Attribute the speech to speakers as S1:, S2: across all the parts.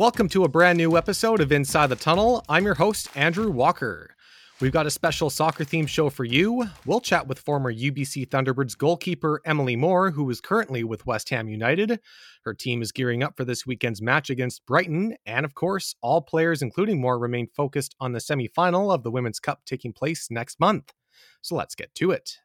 S1: Welcome to a brand new episode of Inside the Tunnel. I'm your host, Andrew Walker. We've got a special soccer themed show for you. We'll chat with former UBC Thunderbirds goalkeeper Emily Moore, who is currently with West Ham United. Her team is gearing up for this weekend's match against Brighton. And of course, all players, including Moore, remain focused on the semi final of the Women's Cup taking place next month. So let's get to it.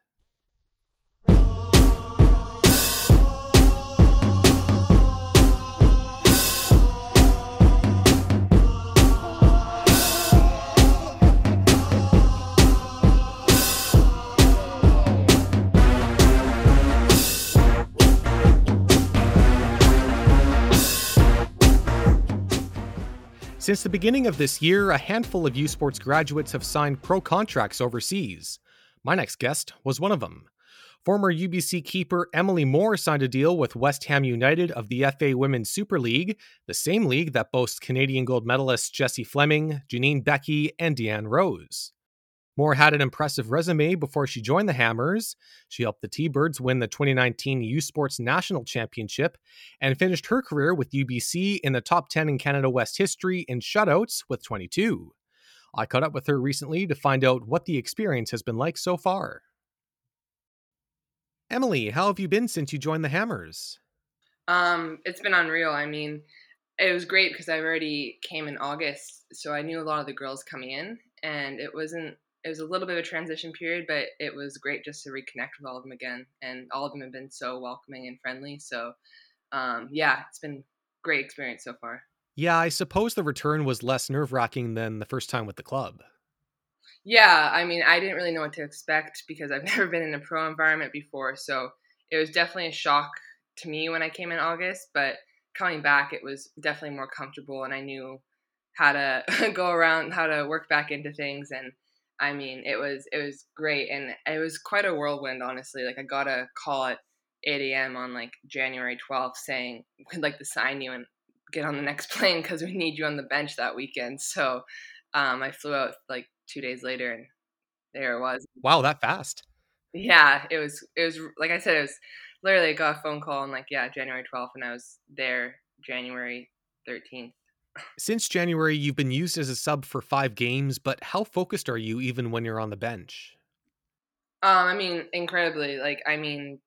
S1: Since the beginning of this year, a handful of U Sports graduates have signed pro contracts overseas. My next guest was one of them. Former UBC keeper Emily Moore signed a deal with West Ham United of the FA Women's Super League, the same league that boasts Canadian gold medalists Jessie Fleming, Janine Beckie, and Deanne Rose. Moore had an impressive resume before she joined the Hammers. She helped the T Birds win the 2019 U Sports National Championship and finished her career with UBC in the top 10 in Canada West history in shutouts with 22. I caught up with her recently to find out what the experience has been like so far. Emily, how have you been since you joined the Hammers?
S2: Um, it's been unreal. I mean, it was great because I already came in August, so I knew a lot of the girls coming in, and it wasn't it was a little bit of a transition period, but it was great just to reconnect with all of them again. And all of them have been so welcoming and friendly. So, um, yeah, it's been great experience so far.
S1: Yeah, I suppose the return was less nerve wracking than the first time with the club.
S2: Yeah, I mean, I didn't really know what to expect because I've never been in a pro environment before. So it was definitely a shock to me when I came in August, but coming back, it was definitely more comfortable and I knew how to go around, how to work back into things. And I mean, it was it was great, and it was quite a whirlwind, honestly. Like I got a call at 8 a.m. on like January 12th saying we'd like to sign you and get on the next plane because we need you on the bench that weekend. So um, I flew out like two days later, and there it was.
S1: Wow, that fast.
S2: Yeah, it was. It was like I said, it was literally I got a phone call and like yeah, January 12th, and I was there January 13th.
S1: Since January, you've been used as a sub for five games, but how focused are you even when you're on the bench?
S2: Um, I mean, incredibly. Like, I mean,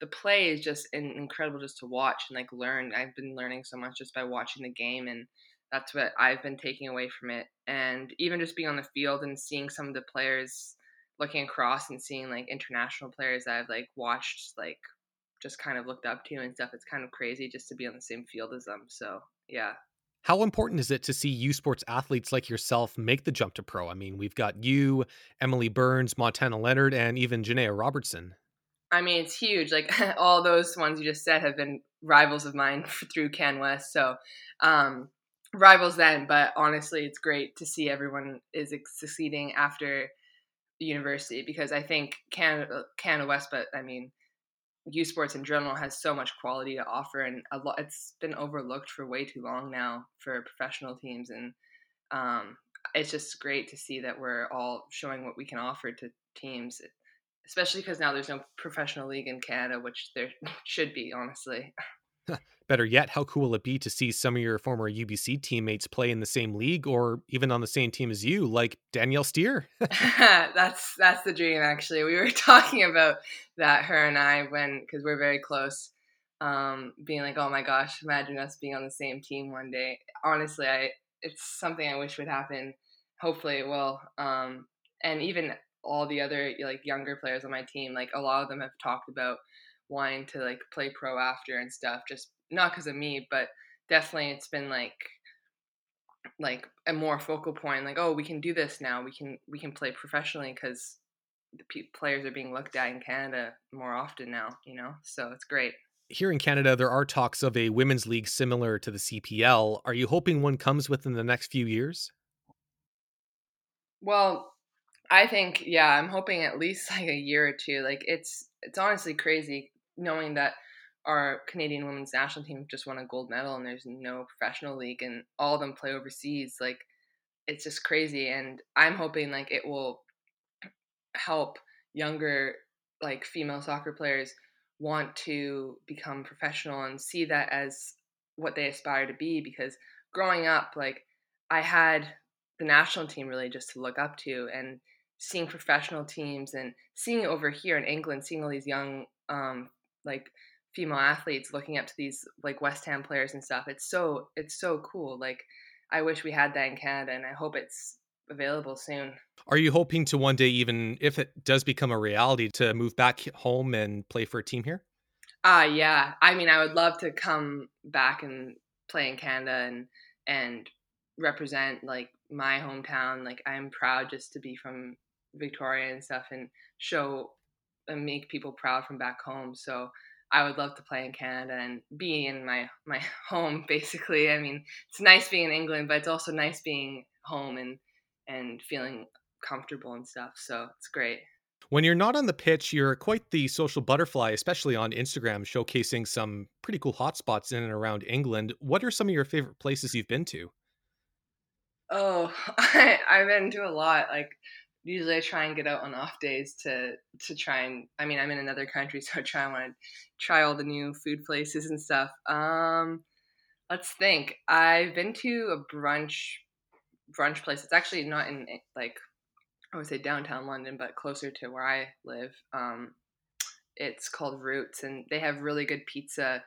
S2: the play is just incredible just to watch and like learn. I've been learning so much just by watching the game, and that's what I've been taking away from it. And even just being on the field and seeing some of the players looking across and seeing like international players that I've like watched, like just kind of looked up to and stuff. It's kind of crazy just to be on the same field as them. So yeah,
S1: how important is it to see U Sports athletes like yourself make the jump to pro? I mean, we've got you, Emily Burns, Montana Leonard, and even Janaea Robertson.
S2: I mean, it's huge. Like all those ones you just said have been rivals of mine through Can West. So, um, rivals then, but honestly, it's great to see everyone is succeeding after university because I think Canada, Canada West, but I mean, U Sports in general has so much quality to offer, and a lot it's been overlooked for way too long now for professional teams, and um, it's just great to see that we're all showing what we can offer to teams, especially because now there's no professional league in Canada, which there should be, honestly.
S1: Better yet, how cool will it be to see some of your former UBC teammates play in the same league or even on the same team as you, like Danielle Steer?
S2: that's that's the dream. Actually, we were talking about that her and I when because we're very close. Um, being like, oh my gosh, imagine us being on the same team one day. Honestly, I it's something I wish would happen. Hopefully, it will. Um, and even all the other like younger players on my team, like a lot of them have talked about wanting to like play pro after and stuff just not because of me but definitely it's been like like a more focal point like oh we can do this now we can we can play professionally because the players are being looked at in canada more often now you know so it's great.
S1: Here in canada there are talks of a women's league similar to the cpl are you hoping one comes within the next few years?
S2: Well i think yeah i'm hoping at least like a year or two like it's it's honestly crazy knowing that our Canadian women's national team just won a gold medal and there's no professional league and all of them play overseas, like it's just crazy. And I'm hoping like it will help younger like female soccer players want to become professional and see that as what they aspire to be because growing up, like I had the national team really just to look up to, and seeing professional teams and seeing over here in England, seeing all these young um, like female athletes looking up to these like West Ham players and stuff. It's so it's so cool. Like I wish we had that in Canada, and I hope it's available soon.
S1: Are you hoping to one day, even if it does become a reality, to move back home and play for a team here?
S2: Ah, uh, yeah. I mean, I would love to come back and play in Canada and and represent like my hometown. Like I'm proud just to be from Victoria and stuff and show and make people proud from back home. So I would love to play in Canada and be in my my home basically. I mean, it's nice being in England, but it's also nice being home and and feeling comfortable and stuff. So it's great.
S1: When you're not on the pitch, you're quite the social butterfly, especially on Instagram, showcasing some pretty cool hotspots in and around England. What are some of your favorite places you've been to?
S2: Oh, I, I've been to a lot. Like usually I try and get out on off days to to try and I mean I'm in another country so I try and want to try all the new food places and stuff. Um let's think. I've been to a brunch brunch place. It's actually not in like I would say downtown London, but closer to where I live. Um it's called Roots and they have really good pizza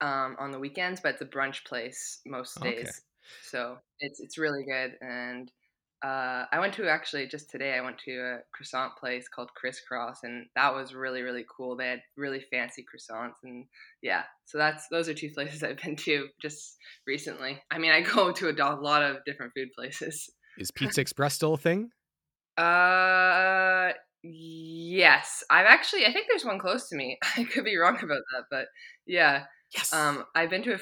S2: um, on the weekends, but it's a brunch place most days. Okay. So it's it's really good and uh, I went to actually just today. I went to a croissant place called Crisscross, and that was really really cool. They had really fancy croissants, and yeah. So that's those are two places I've been to just recently. I mean, I go to a lot of different food places.
S1: Is Pizza Express still a thing?
S2: Uh, yes. I've actually. I think there's one close to me. I could be wrong about that, but yeah. Yes. Um, I've been to a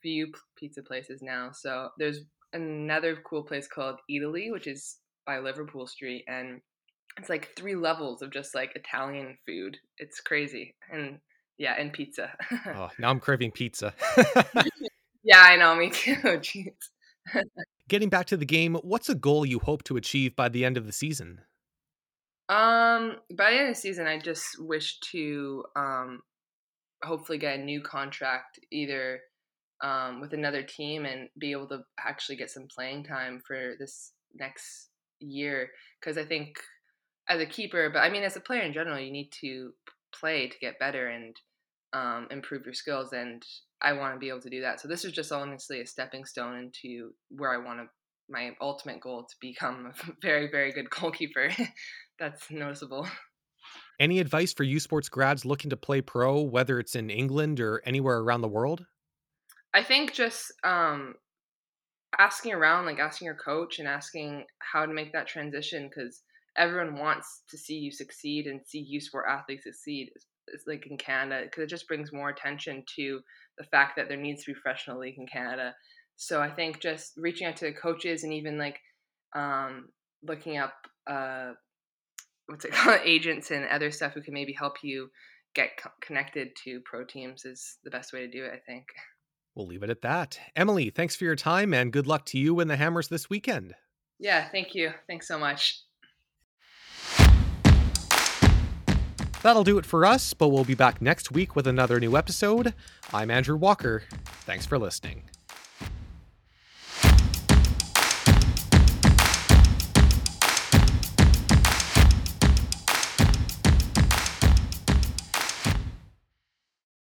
S2: few pizza places now. So there's another cool place called Eataly, which is by Liverpool Street, and it's like three levels of just like Italian food. It's crazy, and yeah, and pizza.
S1: oh, now I'm craving pizza.
S2: yeah, I know, me too. Jeez.
S1: Getting back to the game, what's a goal you hope to achieve by the end of the season?
S2: Um, by the end of the season, I just wish to um, hopefully get a new contract, either um, with another team and be able to actually get some playing time for this next year. Because I think as a keeper, but I mean as a player in general, you need to play to get better and um, improve your skills. And I want to be able to do that. So this is just honestly a stepping stone into where I want to. My ultimate goal to become a very, very good goalkeeper. That's noticeable.
S1: Any advice for U Sports grads looking to play pro, whether it's in England or anywhere around the world?
S2: I think just um, asking around, like asking your coach and asking how to make that transition because everyone wants to see you succeed and see U sport athletes succeed. It's like in Canada because it just brings more attention to the fact that there needs to be professional league in Canada. So I think just reaching out to the coaches and even like um, looking up uh, what's it called agents and other stuff who can maybe help you get co- connected to pro teams is the best way to do it. I think.
S1: We'll leave it at that. Emily, thanks for your time and good luck to you and the Hammers this weekend.
S2: Yeah, thank you. Thanks so much.
S1: That'll do it for us, but we'll be back next week with another new episode. I'm Andrew Walker. Thanks for listening.